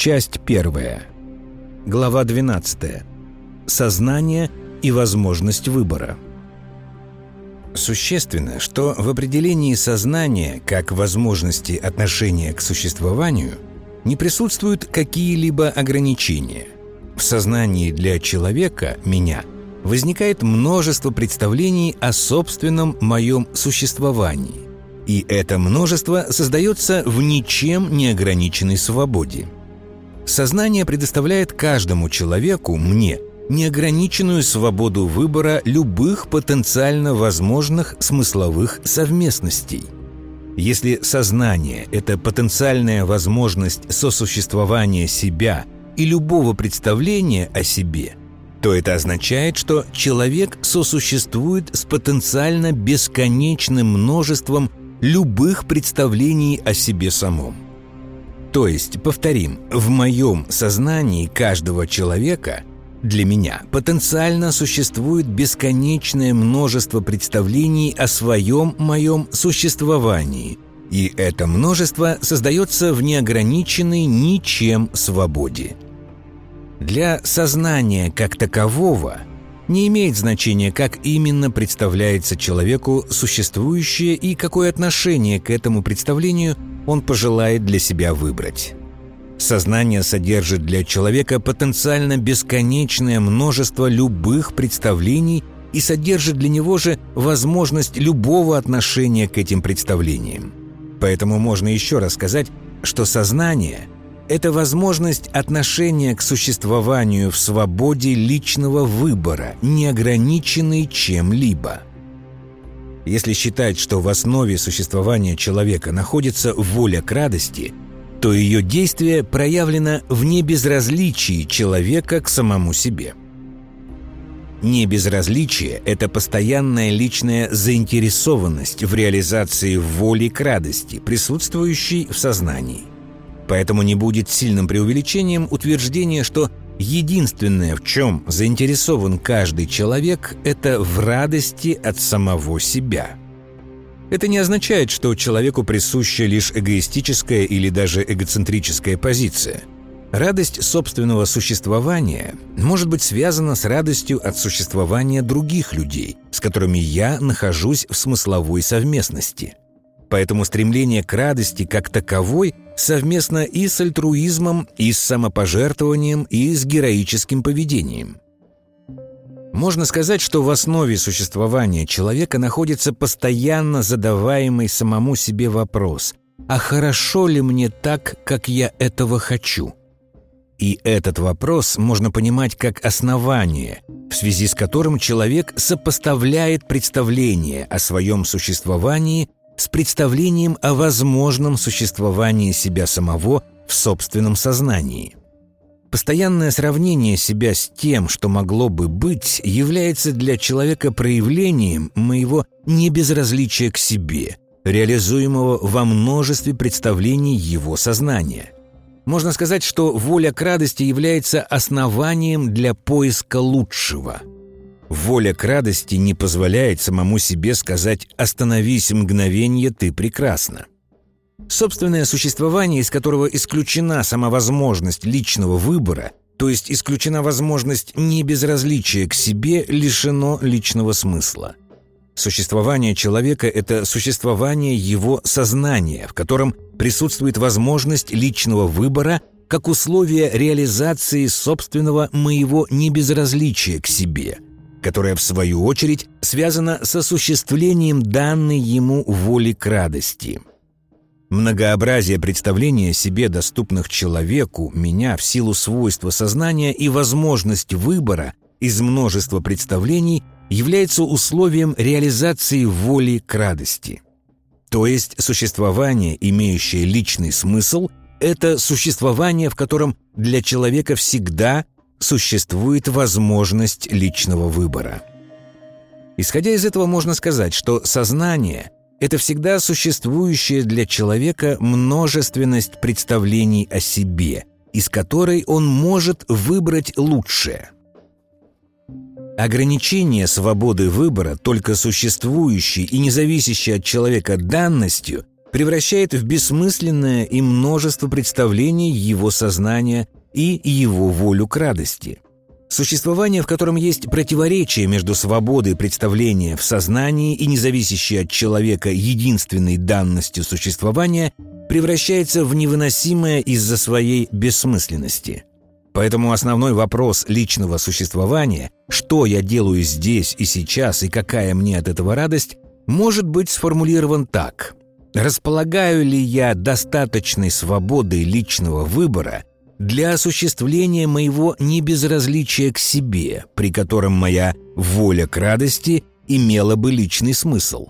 Часть первая. Глава 12. Сознание и возможность выбора. Существенно, что в определении сознания как возможности отношения к существованию не присутствуют какие-либо ограничения. В сознании для человека, меня, возникает множество представлений о собственном моем существовании. И это множество создается в ничем не ограниченной свободе. Сознание предоставляет каждому человеку, мне – неограниченную свободу выбора любых потенциально возможных смысловых совместностей. Если сознание – это потенциальная возможность сосуществования себя и любого представления о себе, то это означает, что человек сосуществует с потенциально бесконечным множеством любых представлений о себе самом. То есть, повторим, в моем сознании каждого человека для меня потенциально существует бесконечное множество представлений о своем моем существовании, и это множество создается в неограниченной ничем свободе. Для сознания как такового не имеет значения, как именно представляется человеку существующее и какое отношение к этому представлению он пожелает для себя выбрать. Сознание содержит для человека потенциально бесконечное множество любых представлений и содержит для него же возможность любого отношения к этим представлениям. Поэтому можно еще раз сказать, что сознание – это возможность отношения к существованию в свободе личного выбора, не ограниченной чем-либо. Если считать, что в основе существования человека находится воля к радости – то ее действие проявлено в небезразличии человека к самому себе. Небезразличие – это постоянная личная заинтересованность в реализации воли к радости, присутствующей в сознании. Поэтому не будет сильным преувеличением утверждение, что единственное, в чем заинтересован каждый человек, это в радости от самого себя – это не означает, что человеку присуща лишь эгоистическая или даже эгоцентрическая позиция. Радость собственного существования может быть связана с радостью от существования других людей, с которыми я нахожусь в смысловой совместности. Поэтому стремление к радости как таковой совместно и с альтруизмом, и с самопожертвованием, и с героическим поведением – можно сказать, что в основе существования человека находится постоянно задаваемый самому себе вопрос «А хорошо ли мне так, как я этого хочу?» И этот вопрос можно понимать как основание, в связи с которым человек сопоставляет представление о своем существовании с представлением о возможном существовании себя самого в собственном сознании. Постоянное сравнение себя с тем, что могло бы быть, является для человека проявлением моего небезразличия к себе, реализуемого во множестве представлений его сознания. Можно сказать, что воля к радости является основанием для поиска лучшего. Воля к радости не позволяет самому себе сказать «остановись мгновенье, ты прекрасна». Собственное существование, из которого исключена сама возможность личного выбора, то есть исключена возможность небезразличия к себе, лишено личного смысла. Существование человека – это существование его сознания, в котором присутствует возможность личного выбора как условие реализации собственного моего небезразличия к себе, которое, в свою очередь, связано с осуществлением данной ему воли к радости – Многообразие представления себе доступных человеку, меня в силу свойства сознания и возможность выбора из множества представлений является условием реализации воли к радости. То есть существование, имеющее личный смысл, это существование, в котором для человека всегда существует возможность личного выбора. Исходя из этого можно сказать, что сознание – это всегда существующая для человека множественность представлений о себе, из которой он может выбрать лучшее. Ограничение свободы выбора, только существующей и не зависящей от человека данностью, превращает в бессмысленное и множество представлений его сознания и его волю к радости. Существование, в котором есть противоречие между свободой представления в сознании и независящей от человека единственной данностью существования, превращается в невыносимое из-за своей бессмысленности. Поэтому основной вопрос личного существования «что я делаю здесь и сейчас и какая мне от этого радость» может быть сформулирован так. Располагаю ли я достаточной свободой личного выбора для осуществления моего небезразличия к себе, при котором моя воля к радости имела бы личный смысл?